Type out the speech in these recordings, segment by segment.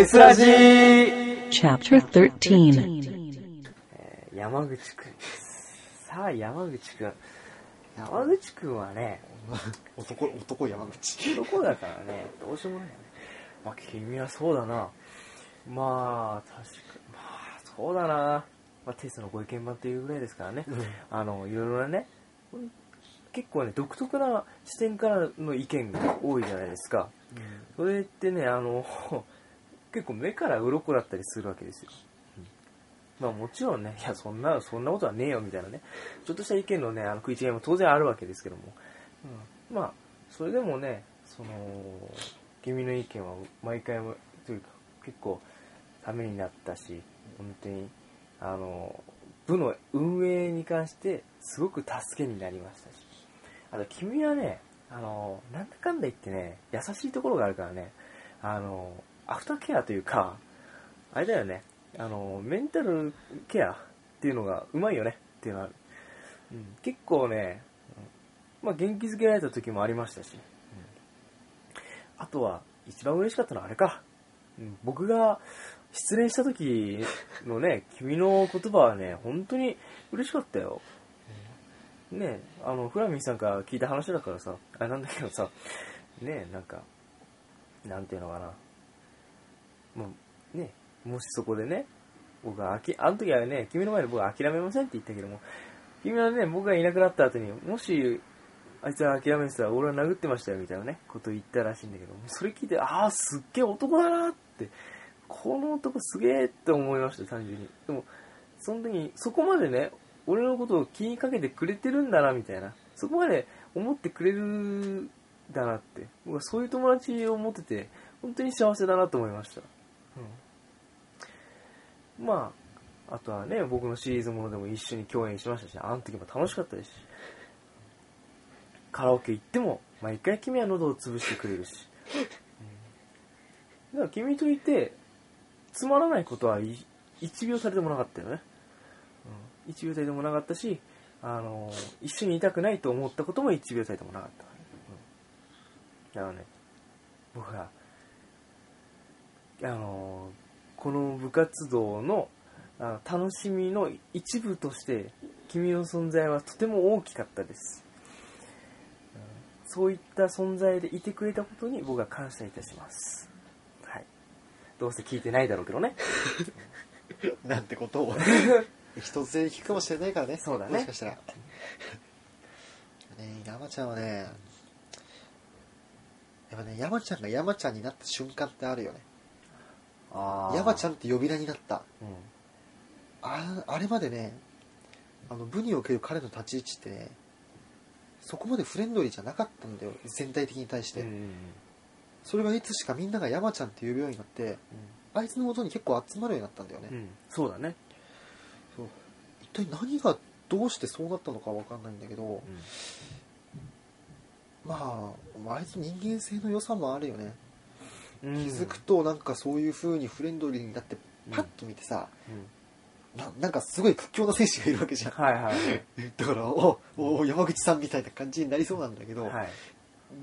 テスラジー Chapter 13. えー山口くんです。さあ、山口くん。山口くんはね、男、男山口。男だからね、どうしようもないよね。まあ、君はそうだな。まあ、確かまあ、そうだな。まあ、テストのご意見番っていうぐらいですからね。あの、いろいろなね、結構ね、独特な視点からの意見が多いじゃないですか。それってね、あの、結構目から鱗だったりするわけですよ。まあもちろんね、いや、そんな、そんなことはねえよみたいなね、ちょっとした意見のね、あの食い違いも当然あるわけですけども、うん。まあ、それでもね、その、君の意見は毎回も、というか、結構ためになったし、本当に、あの、部の運営に関してすごく助けになりましたし、あと君はね、あの、なんだかんだ言ってね、優しいところがあるからね、あの、アフターケアというか、あれだよね、あの、メンタルケアっていうのがうまいよね。っていうのは。うん、結構ね、まあ元気づけられた時もありましたし、うん。あとは、一番嬉しかったのはあれか、うん。僕が失恋した時のね、君の言葉はね、本当に嬉しかったよ。ねあの、フラミンさんから聞いた話だからさ、あれなんだけどさ、ねなんか、なんていうのかな。もう、ねもしそこでね、僕があき、あの時はね、君の前で僕は諦めませんって言ったけども、君はね、僕がいなくなった後に、もし、あいつは諦めてたら俺は殴ってましたよみたいなね、ことを言ったらしいんだけど、それ聞いて、ああ、すっげえ男だなって、この男すげえって思いました、単純に。でも、その時に、そこまでね、俺のことを気にかけてくれてるんだな、みたいな。そこまで思ってくれるだなって。僕はそういう友達を持ってて、本当に幸せだなと思いました。うん。まあ、あとはね、僕のシリーズものでも一緒に共演しましたし、あの時も楽しかったですし。カラオケ行っても、毎回君は喉を潰してくれるし。うんだから君といて、つまらないことは1秒たりでもなかったよね。うん、1秒たりでもなかったし、あの一緒にいたくないと思ったことも1秒たりでもなかった。うん、だからね、僕は、あのこの部活動のあの楽しみの一部として、君の存在はとても大きかったです。うんそういった存在でいてくれたことに僕は感謝いたします。はい。どうせ聞いてないだろうけどね。なんてことを。一つで聞くかもしれないからね。そうだねもしかしたら。ね山ちゃんはね、やっぱね、山ちゃんが山ちゃんになった瞬間ってあるよね。あ山ちゃん。んって呼び名になった。うん。ああれまでね、あの、部における彼の立ち位置ってね、そこまでフレンドリーじゃなかったんだよ。全体的に対して。うんうんそれがいつしかみんなが山ちゃんって呼ぶようになって、あいつの元に結構集まるようになったんだよね。うん。うん。そうだね。そう一体何がどうしてそうなったのかわかんないんだけど、うん。まあ、あいつ人間性の良さもあるよね。うん気づくとなんかそういう風にフレンドリーになってパッと見てさ、うん。ななんかすごい屈強な選手がいるわけじゃん。はいはい。だから、おお山口さんみたいな感じになりそうなんだけど、はい。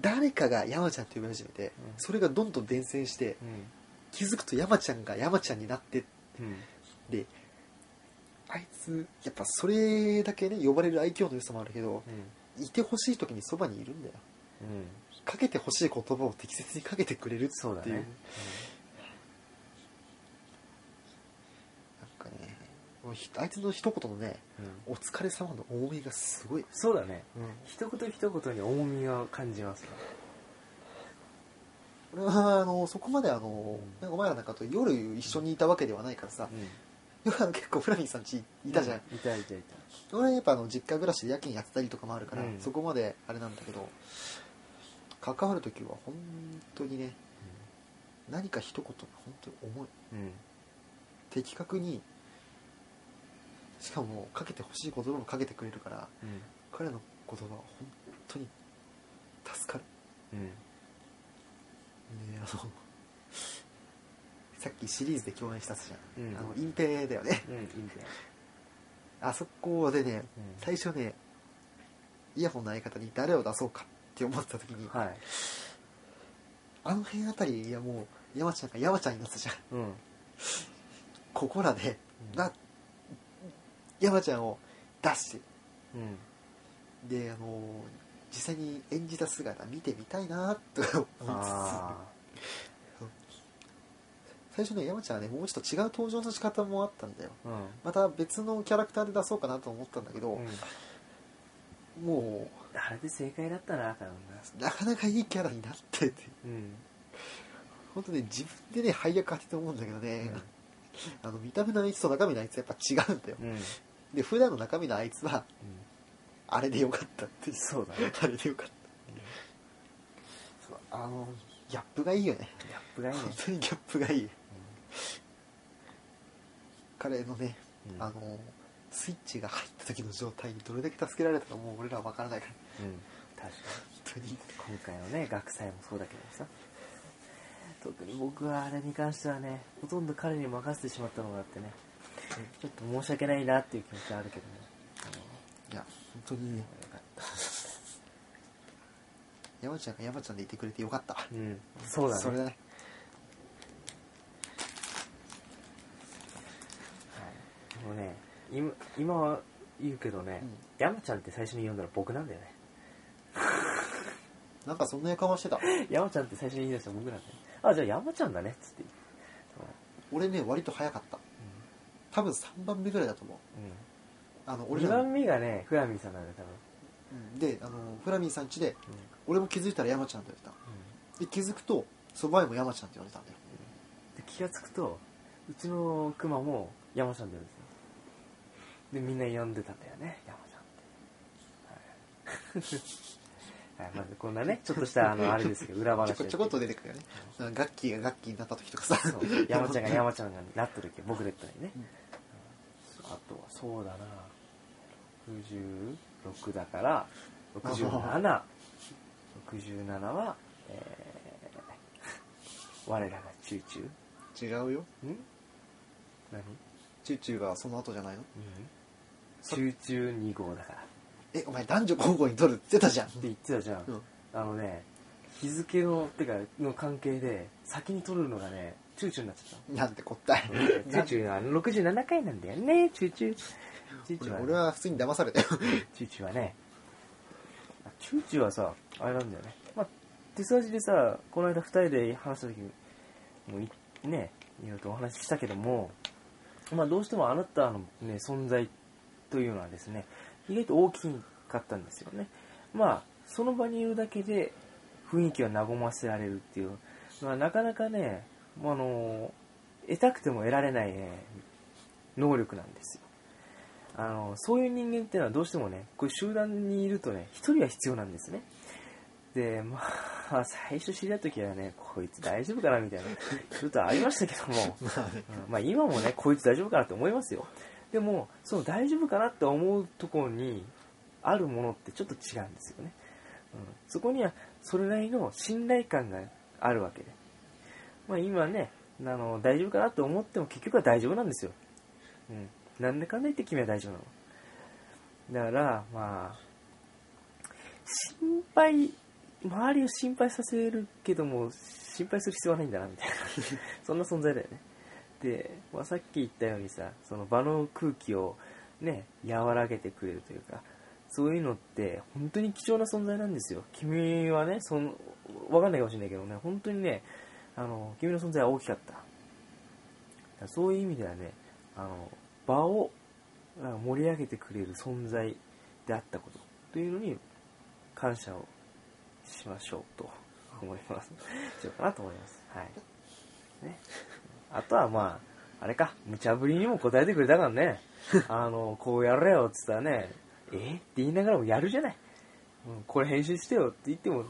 誰かが山ちゃんと呼び始めて、うんそれがどんどん伝染して、うん。気づくと山ちゃんが山ちゃんになって、うん。で、あいつ、やっぱそれだけね、呼ばれる愛嬌の良さもあるけど、いてほしい時にそばにいるんだよ。うん。かけてほしい言葉を適切にかけてくれるっていう。そうだね。なんかね、あいつの一言のね、うん。お疲れ様の重みがすごい。そうだね。うん一言一言に重みを感じますね。俺は、あの、そこまであの、なんかお前らなんかと夜一緒にいたわけではないからさ、夜結構フラミンさんちいたじゃん。いたいたいた。俺はやっぱあの、実家暮らしで夜勤やってたりとかもあるから、うんそこまであれなんだけど、関わるときは本当にね、何か一言が本当に重い。うん。的確に、しかもかけてほしい言葉もかけてくれるから、うん。彼の言葉は本当に助かる。うん。ねあの、さっきシリーズで共演したじゃん。うんあの、隠蔽だよね。うん。あそこでね、うん最初ね、イヤホンの相方に誰を出そうかって思った時に、はい。あの辺あたり、いやもう、山ちゃんが山ちゃんになったじゃん。うん。ここらで、うん。な山ちゃんを出して。うん。であの実際に演じた姿見てみたいなと思いつあつ最初ね山ちゃんはねもうちょっと違う登場の仕方もあったんだよ。あうん。また別のキャラクターで出そうかなと思ったんだけど、うん。もあれで正解だったな多分な。うなかなかいいキャラになってて。うん。本当ね自分でね配役当てて思うんだけどね、あの見た目のあいつと中身のあいつやっぱ違うんだよ。うん、うんで普段の中身のあいつはあれでよかったってそうだね。あれでよかった、そうあのギャップがいいよね。ギャップがいいね。本当にギャップがいい、彼のね、うん。あのスイッチが入った時の状態にどれだけ助けられたかもう俺らは分からないから。うん確か本当に。に今回のね学祭もそうだけどさ。特に僕はあれに関してはねほとんど彼に任せてしまったのがあってね。ちょっと申し訳ないなっていう気持ちはあるけどね。いや本当に。ねよかった。山ちゃんが山ちゃんでいてくれてよかった。うんそうだね。それだね。はい、もうね今今は言うけどね、うん。山ちゃんって最初に呼んだら僕なんだよね。なんかそんな予感はしてた？山ちゃんって最初に言い出した僕なんだよね。あじゃあ山ちゃんだねっつって。俺ね割と早かった。多分3番目ぐらいだと思う。あのうん、2俺らの。番目がねフラミーさんなんだよ多分。うん。であのフラミンさん家でうん。俺も気づいたら山ちゃんって呼んでた。で気づくとそばへも山ちゃんって呼んでたんだよ。で気がつくとうちのクマも山ちゃんで呼んでたでみんな呼んでたんだよね山ちゃんって。はい、はい、まずこんなねちょっとしたあの あれですけど裏話ちょこちょこっと出てくるよね。なんかガッキーがガッキーになった時とかさ。山ちゃんが 山ちゃんがなってるけど僕だったりね、うん。あとはそうだな。66だから6767は、えー、我らがチューチュ違うよ。ーん？何？チューチューがその後じゃないの？チューチュー2号だから。っえお前男女交互に取るって言ってたじゃん。て言ってたじゃん、うん。あのね日付のてかの関係で先に取るのがねチューチューになっちゃったなんてこったい。チューチューは67回なんだよね、チューチュー。チューチューは、俺は普通に騙されたよ。チューチューはね、あチューチューはさ、あれなんだよね。まあ、手数じでさ、この間二人で話した時に、もういね、いろいろとお話ししたけども、まあどうしてもあなたのね、存在というのはですね、意外と大きかったんですよね。まあ、その場にいるだけで雰囲気を和ませられるっていうのはなかなかね、もうあの、得たくても得られないね、能力なんですよ。あの、そういう人間っていうのはどうしてもね、こういう集団にいるとね、一人は必要なんですね。で、まあ、最初知り合った時はね、こいつ大丈夫かなみたいな、ちょっとありましたけども、うんまあ今もね、こいつ大丈夫かなって思いますよ。でも、その大丈夫かなって思うところにあるものってちょっと違うんですよね。うん、そこにはそれなりの信頼感があるわけで。まあ今ね、あの、大丈夫かなって思っても結局は大丈夫なんですよ。うん。なんでかんだ言って君は大丈夫なの。だから、まあ、心配、周りを心配させるけども、心配する必要はないんだな、みたいな。そんな存在だよね。で、まあ、さっき言ったようにさ、その場の空気をね、和らげてくれるというか、そういうのって本当に貴重な存在なんですよ。君はね、その、わかんないかもしれないけどね、本当にね、あの、君の存在は大きかった。だかそういう意味ではね、あの、場を盛り上げてくれる存在であったことというのに感謝をしましょうと思います。しようかなと思います。はい。ね。あとはまあ、あれか、無茶ぶりにも答えてくれたからね、あの、こうやれよって言ったらね、え？って言いながらもやるじゃない。うん、これ編集してよって言っても、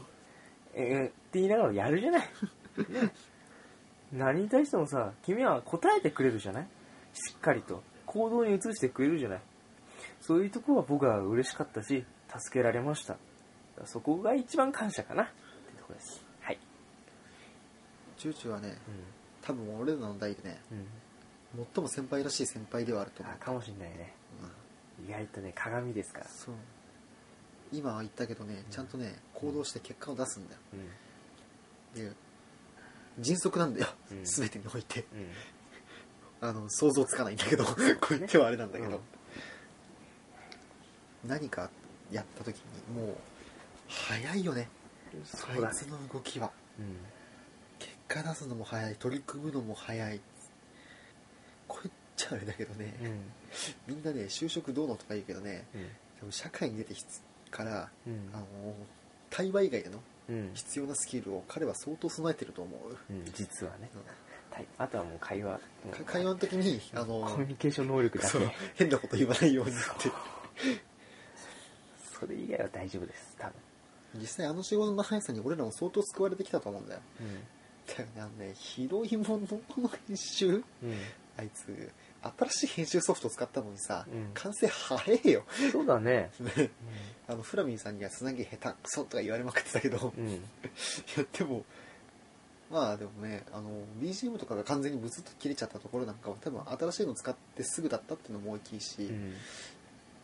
えーって言いながらもやるじゃない。ね 何に対してもさ、君は答えてくれるじゃない？しっかりと。行動に移してくれるじゃない？そういうところは僕は嬉しかったし、助けられました。そこが一番感謝かな。ってとこです。はい。チューチューはねう多分俺らの代でねん。うん。最も先輩らしい先輩ではあると思う。あ、かもしんないね。うん。意外とね、鏡ですから。そう。今は言ったけどねちゃんとね行動して結果を出すんだよ。うん。で迅速なんだよ、うん。全てにおいて。うん。あの想像つかないんだけどこう言ってはあれなんだけど、うん。何かやった時にもう早いよね。そいつの動きは。うん。結果出すのも早い取り組むのも早い。こう言っちゃあれだけどね、うん。みんなね就職どうのとか言うけどねうん。でも社会に出てからうん。あの対話以外でのうん。必要なスキルを彼は相当備えてると思う、うん実はね。あとはもう会話。か会話の時にあのコミュニケーション能力だけ。変なこと言わないようにって。それ以外は大丈夫です多分。実際あの仕事の速さに俺らも相当救われてきたと思うんだよ。うんだよね。あのね広いものの編集？うん。あいつ新しい編集ソフト使ったのにさ、うん。完成早えよ。そうだね。ね あのフラミンさんにはつなぎ下手くそとか言われまくってたけど、いうん。やでもまあでもねあの BGM とかが完全にブツッと切れちゃったところなんかは多分新しいの使ってすぐだったっていうのも大きいし、うん。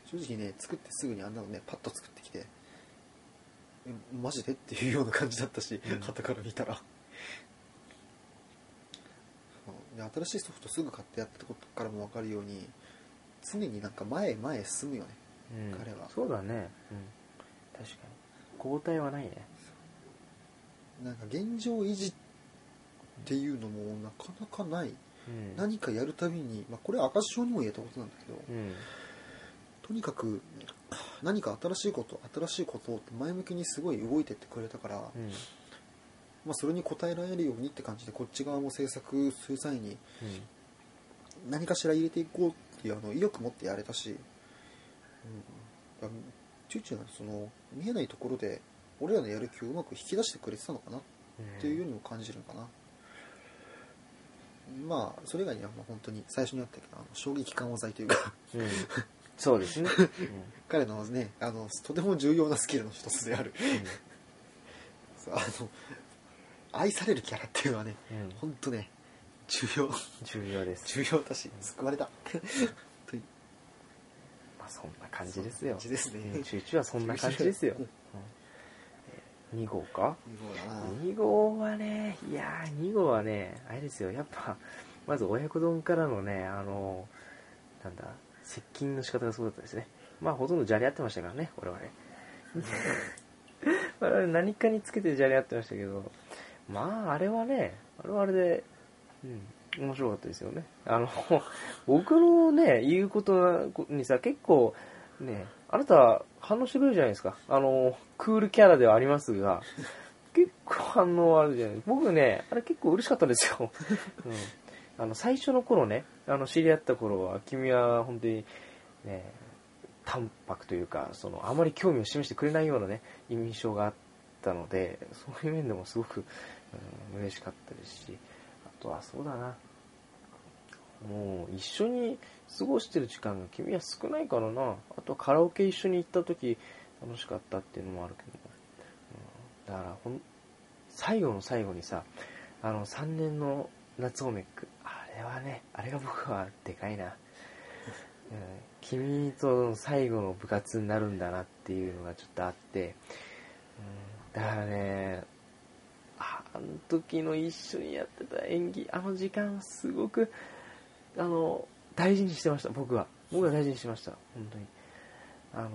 正直ね作ってすぐにあんなのねパッと作ってきてえマジで？っていうような感じだったしうん。旗から見たらそうで新しいソフトすぐ買ってやったことからも分かるように常になんか前へ前へ進むよね。うん。彼は。そうだね。うん。確かに。交代はないね。なんか現状維持っていうのもなかなかない。うん。何かやるたびに、まあ、これは赤字症にも言えたことなんだけどうん。とにかく何か新しいこと新しいことをって前向きにすごい動いてってくれたから、うんまあ、それに応えられるようにって感じでこっち側も制作する際にうん。何かしら入れていこうっていうあの意欲持ってやれたし、うん、だチューチューはその見えないところで俺らのやる気をうまく引き出してくれてたのかなっていうようにも感じるのかな、まあそれ以外にはまあ本当に最初にあったけどあの衝撃緩和剤というか。うん。うんそうですね。彼のねあのとても重要なスキルの一つである。そうあの愛されるキャラっていうのはねうん。うん本当ね重要。重要です。重要だし救われた。まあそんな感じですよ。感じですね。うんチューチューはそんな感じですよ。うん。2号か？そうだな。2号はねいやー2号はねあれですよ。やっぱまず親子丼からのねあのなんだ接近の仕方がそうだったですね。まあほとんどじゃれ合ってましたからね我々我々何かにつけてじゃれ合ってましたけどまああれはねあれはあれでうん面白かったですよね。あの 僕のね言うことにさ結構ねあなた反応してくれるじゃないですか。あのクールキャラではありますが結構反応あるじゃない。僕ねあれ結構嬉しかったんですよ、うん、あの最初の頃ねあの知り合った頃は君は本当にね淡白というかそのあまり興味を示してくれないようなね印象があったのでそういう面でもすごく、うん、嬉しかったですしあとはそうだな。もう一緒に過ごしてる時間が君は少ないからな。あとはカラオケ一緒に行った時楽しかったっていうのもあるけど、うん、だからほん最後の最後にさあの3年の夏オメックあれはねあれが僕はでかいな、うん、君と最後の部活になるんだなっていうのがちょっとあって、うん、だからね時の一緒にやってた演技。あの時間すごくあの大事にしてました。僕は。僕は大事にしました。本当に。あの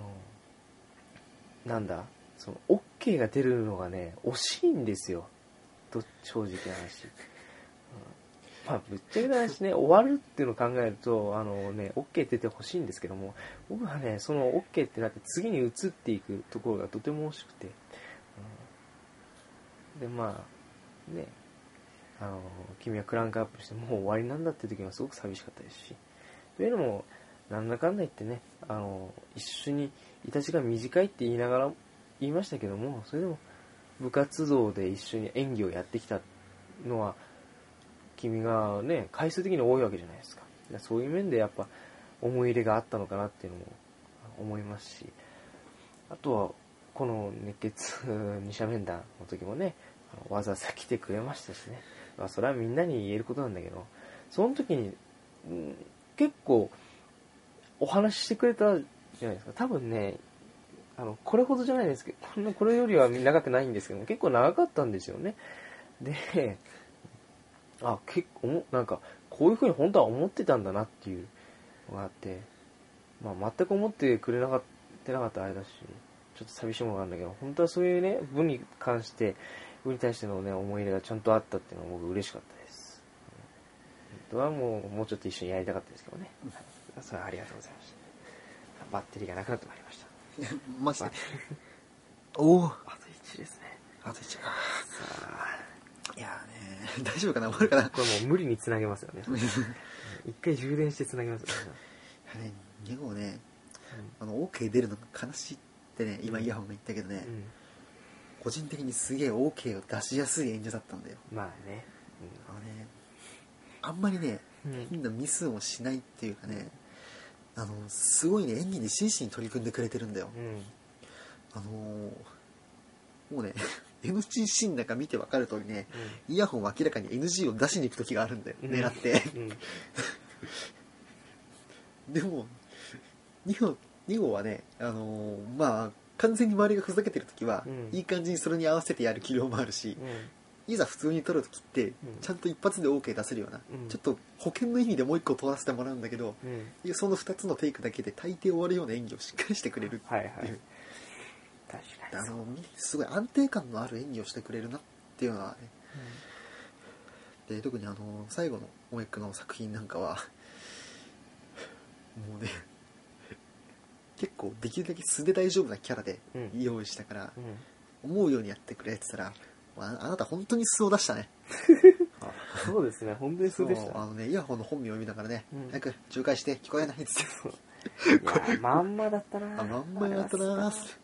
なんだ？その OK が出るのがね惜しいんですよ。と正直な話、うん。まあぶっちゃけた話ね終わるっていうのを考えるとあのね OK 出てほしいんですけども僕はねその OK ってなって次に移っていくところがとても惜しくて、うん。でまあねあの君はクランクアップしてもう終わりなんだって時はすごく寂しかったですし。というのもなんだかんだ言ってねあの一緒にいた時間短いって言いながら言いましたけどもそれでも部活動で一緒に演技をやってきたのは君がね回数的に多いわけじゃないですか。そういう面でやっぱ思い入れがあったのかなっていうのも思いますしあとはこの熱血二者面談の時もねわざわざ来てくれましたしね、まあ、それはみんなに言えることなんだけどその時に、結構お話ししてくれたじゃないですか。多分ねあのこれほどじゃないですけどこんなこれよりは長くないんですけども結構長かったんですよね。であ結構なんかこういうふうに本当は思ってたんだなっていうのがあって、まあ、全く思ってくれなかったなかったあれだしちょっと寂しいものがあるんだけど本当はそういうね文に関して文に対してのね思い入れがちゃんとあったっていうのは僕嬉しかったです。うん本当はもうもうちょっと一緒にやりたかったですけどね、それはありがとうございましたバッテリーがなくなってまいりました。マジで？おおあと1ですね。あと1か。さあ。いやーね 大丈夫かな？終わるかな？これもう無理につなげますよね。一回充電してつなげますよね。ね2号ねあの OK 出るのが悲しいってね今イヤホンが言ったけどね、うん個人的にすげえ OK を出しやすい演者だったんだよ。まあね。あのねあんまりねうん。変なミスをしないっていうかねあのすごいね演技に真摯に取り組んでくれてるんだよ。うん。あのーもうね NG シーンなんか見てわかる通りねイヤホンは明らかに NG を出しに行く時があるんだようん。狙って。うん。でも2号 ,2 号はねあのーまあ完全に周りがふざけてる時は、うん。いい感じにそれに合わせてやる気量もあるし、いざ普通に撮るときって、ちゃんと一発で OK 出せるような、うん。ちょっと保険の意味でもう一個撮らせてもらうんだけど、うん。その2つのテイクだけで大抵終わるような演技をしっかりしてくれるはいはい確かに。あのすごい安定感のある演技をしてくれるなっていうのはね。で特にあの最後のモエックの作品なんかはもうね結構できるだけ素で大丈夫なキャラでうん。用意したから、うん。思うようにやってくれって言ったらああなた本当に素を出したね。そうですね。本当にそうでした。あのねイヤホンの本名を見ながらね、うん。早く仲介して聞こえないっつって。いやまんまだったな。あまんまやったな。ー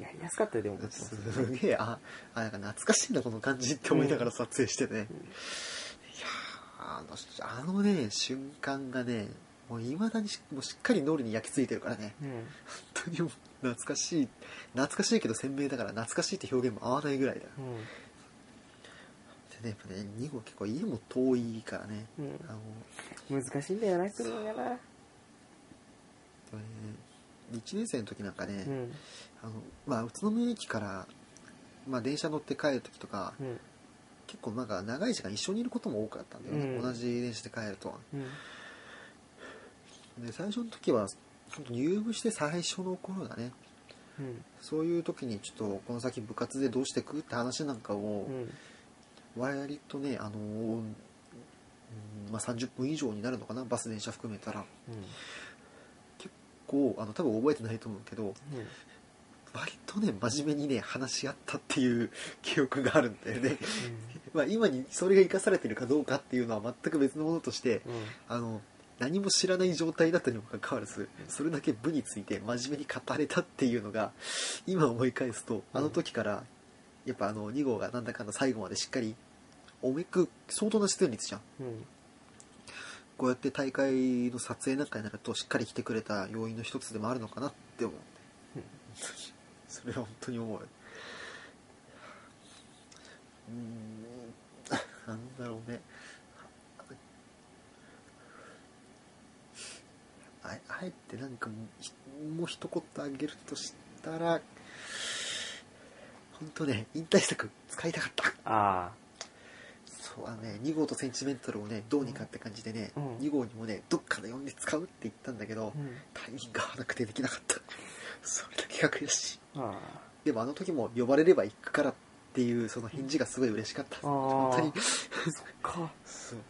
やりやすかったよでも。すげえああなんか懐かしいなこの感じって思いながら撮影しててね、いやーあのあのね瞬間がねもういまだにしもうしっかり脳裏に焼き付いてるからね。うん。本当にもう懐かしい懐かしいけど鮮明だから懐かしいって表現も合わないぐらいだ。よでねやっぱね2号結構家も遠いからね。うん。あのうん難しいんだよな来るのがな1年生の時なんかね、うん。あのまあ、宇都宮駅から、まあ、電車乗って帰る時とか、うん。結構なんか長い時間一緒にいることも多かったんだよね、うん。同じ電車で帰るとうんで最初の時は入部して最初の頃だね。うん。そういう時にちょっとこの先部活でどうしていくって話なんかをうん。割とね、あのうんまあ、30分以上になるのかなバス電車含めたら。結構あの多分覚えてないと思うけど割とね真面目にね話し合ったっていう 記憶があるんだよね。まあ今にそれが生かされてるかどうかっていうのは全く別のものとしてうんうん。あの何も知らない状態だったにもかかわらずそれだけ部について真面目に語れたっていうのが今思い返すとあの時からやっぱあの2号がなんだかんだ最後までしっかりおめく相当な出演率じゃん。うん。こうやって大会の撮影なんかになるとしっかり来てくれた要因の一つでもあるのかなって思う。それは本当に思う。うーん。なんだろうねああえてなんかももう一言あげるとしたら本当ね引退作使いたかった。あそうあのね2号とセンチメンタルをねどうにかって感じでね、うん。2号にもねどっかで呼んで使うって言ったんだけど、あうん。タイミングが合わなくてできなかった。それだけが悔し。いあ。でもあの時も呼ばれれば行くからっていうその返事がすごい嬉しかった。あー本当に。か。そう。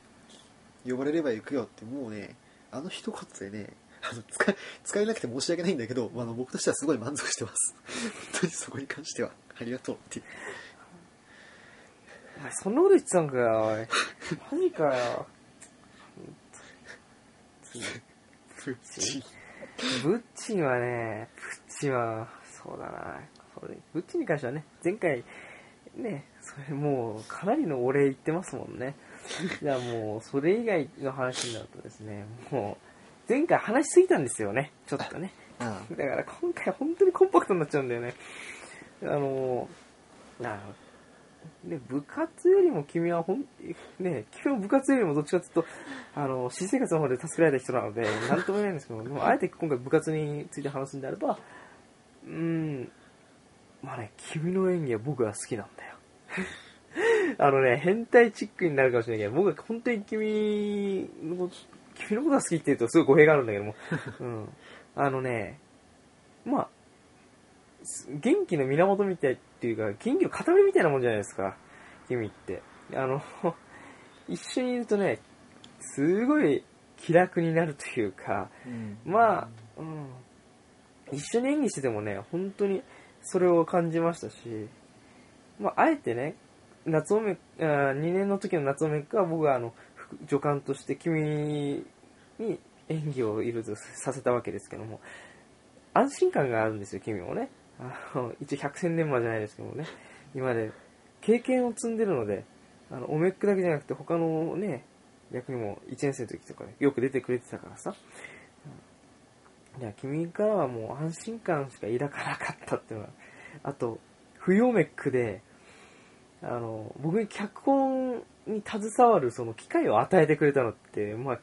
呼ばれれば行くよってもうねあの一言でねあ の使え使えなくて申し訳ないんだけど、あの僕としてはすごい満足してます。本当にそこに関しては。ありがとうっていう。お前そんなこと言ってたんかよおいマジかよプッチブッチンはね、ブッチンは、そうだな、それブッチンに関してはね、前回、ね、それもう、かなりのお礼言ってますもんね。じゃあもう、それ以外の話になるとですね、もう、前回話しすぎたんですよね、ちょっとね。あだから今回本当にコンパクトになっちゃうんだよね。あの、なで部活よりも君はほん、ね、君は部活よりもどっちかというと、あの、私生活の方で助けられた人なので、なんとも言えないんですけど、で もあえて今回部活について話すんであれば、うーん、まあね、君の演技は僕は好きなんだよ。あのね、変態チックになるかもしれないけど、僕は本当に君のこと、君のことが好きって言うとすごい語弊があるんだけども、うん。あのね、まあ、す元気の源みたいっていうか、元気の塊みたいなもんじゃないですか、君って。あの、一緒にいるとね、すごい気楽になるというか、まあ、うん。一緒に演技しててもね、本当にそれを感じましたし、まあ、あえてね、夏おめ、あ2年の時の夏おめか、僕はあの、副助監として君に演技をいろいろさせたわけですけども、安心感があるんですよ、君もね。あの、一応百戦錬磨じゃないですけどもね、今で経験を積んでるので、あの、オメックだけじゃなくて他のね、役にも1年生の時とかよく出てくれてたからさ、いや、君からはもう安心感しか抱かなかったっていうのは、あと、不要メックで、あの、僕に脚本に携わるその機会を与えてくれたのって、まあ、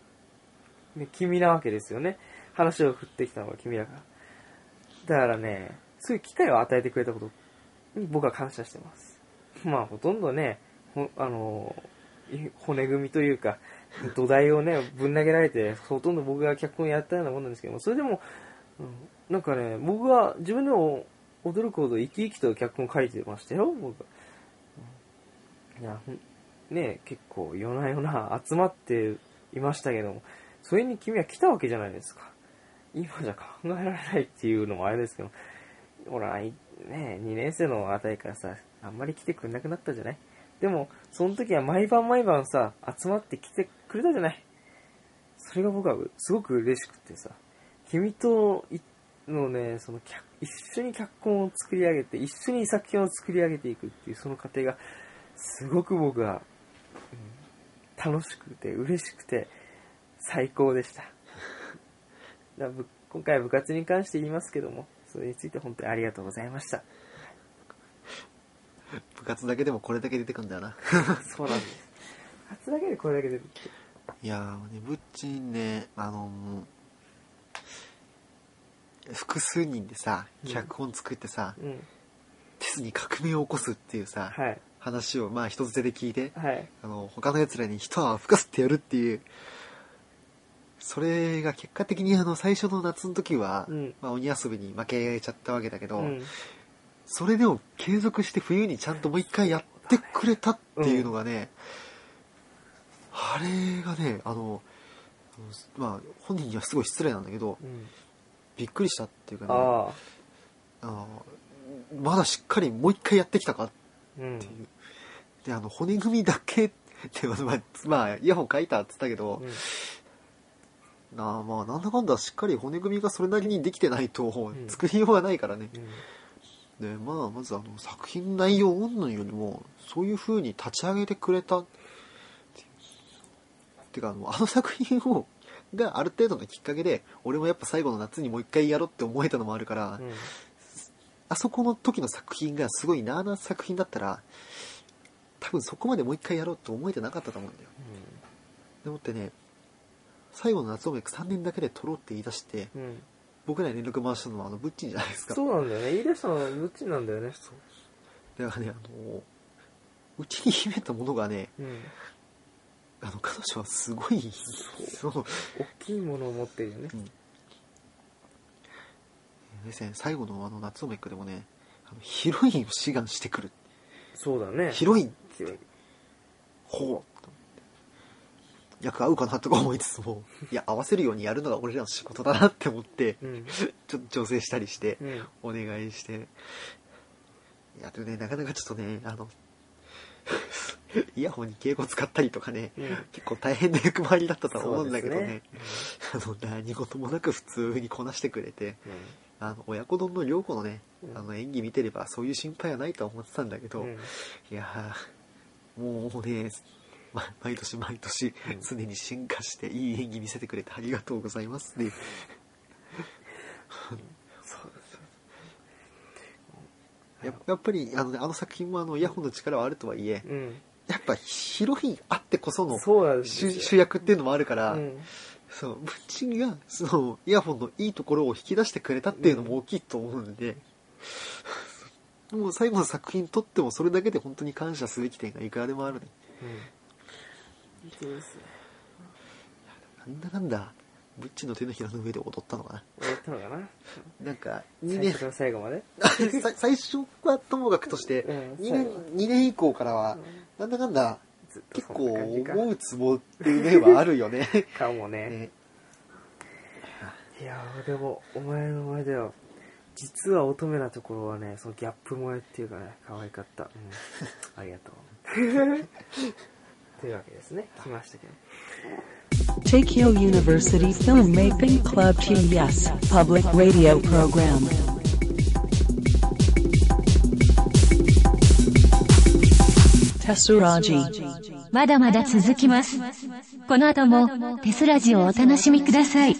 ね、君なわけですよね。話を振ってきたのが君だから。だからね、そういう機会を与えてくれたことに僕は感謝してます。まあ、ほとんどね、ほあの、骨組みというか、土台をね、ぶん投げられて、ほとんど僕が脚本やったようなもんなんですけども、それでも、うん、なんかね、僕は自分でも驚くほど生き生きと脚本書いてましたよ、僕は。いや、ね、結構夜な夜な集まっていましたけども、それに君は来たわけじゃないですか。今じゃ考えられないっていうのもあれですけど、ほら、ね、2年生のあたりからさ、あんまり来てくれなくなったじゃない？でも、その時は毎晩毎晩さ、集まって来てくれたじゃない？それが僕はすごく嬉しくてさ、君とのね、その一緒に脚本を作り上げて、一緒に作品を作り上げていくっていうその過程が、すごく僕は、楽しくて、嬉しくて、最高でした。今回は部活に関して言いますけども、それについて本当にありがとうございました。部活だけでもこれだけ出てくんだよな。そうなんです。初だけでこれだけ出てきて。いやーね、ぶっちんね、あのもう複数人でさ、うん脚本作ってさ、うん。テスに革命を起こすっていうさ、はい。話をまあ人づてで聞いて、はい。あの、他の奴らに一泡吹かせてやるっていう、それが結果的にあの、最初の夏の時は、うんまあ鬼遊びに負けちゃったわけだけど、うん。それでも継続して冬にちゃんともう一回やってくれたっていうのがね、あれがね、あの、まあ、本人にはすごい失礼なんだけど、うん。びっくりしたっていうかね。あのまだしっかりもう一回やってきたかっうんて。いう。で、あの、骨組みだけって、まあ、まあ、イヤホン書いたって言ったけど、なあまあ、なんだかんだしっかり骨組みがそれなりにできてないと、ん作りようがないからね。うん。で、まあ、まずあの、作品内容云々よりも、そういう風に立ち上げてくれたっていう。てか、あの、あの作品を、がある程度のきっかけで、俺もやっぱ最後の夏にもう一回やろうって思えたのもあるから、うん。あそこの時の作品がすごいなあな作品だったら、多分そこまでもう一回やろうと思えてなかったと思うんだよ。でもってね、最後の夏おめく3年だけで撮ろうって言い出して、うん。うん。僕らに連絡回したのはあの、ブッチンじゃないですか。そうなんだよね。言い出したのはどっちなんだよね。そう。だからね、あの、うちに秘めたものがね、うん。あの、彼女はすごい、そう、大きいものを持ってるよね。ですね、最後のあの夏おめくでもね、あのヒロインを志願してくる。そうだね。ヒロイン、広いほう役合うかなとか思いつつも、いや、合わせるようにやるのが俺らの仕事だなって思って、うん。ちょっと調整したりして、うん。お願いして。いや、でもね、なかなかちょっとね、あの、イヤホンに敬語使ったりとかね、うん結構大変な役回りだったとは思うんだけどねね、あの、何事もなく普通にこなしてくれて、うん。あの、親子丼の良子のね、うんあの演技見てればそういう心配はないとは思ってたんだけど、うんいやーもうね、ま、毎年毎年うん常に進化していい演技見せてくれてありがとうございますね。ややっぱりあの,、ね、あの作品もあのイヤホンの力はあるとはいえ、うん。やっぱヒロインあってこその主役っていうのもあるから、うん。そう、ブッチンがそのイヤホンのいいところを引き出してくれたっていうのも大きいと思うんで、もう最後の作品撮ってもそれだけで本当に感謝すべき点がいくらでもあるね。うん。なんだかんだ、ブッチの手のひらの上で踊ったのかな。終わったのかな？なんか、2年最最後まで？さ最初はともかくとして、うん2年、二年以降からは、なんだかんだ、ずっとそ結構んな感じか思うツボっていう面はあるよね。かもね。ねいやーでも、お前の前では、実は乙女なところはね、そのギャップ萌えっていうかね、可愛かった。うん。ありがとう。というわけですね。来ましたけど。Tokyo University Filmmaking Club TES Public Radio Program. まだまだ続きます。この後もテスラジをお楽しみください。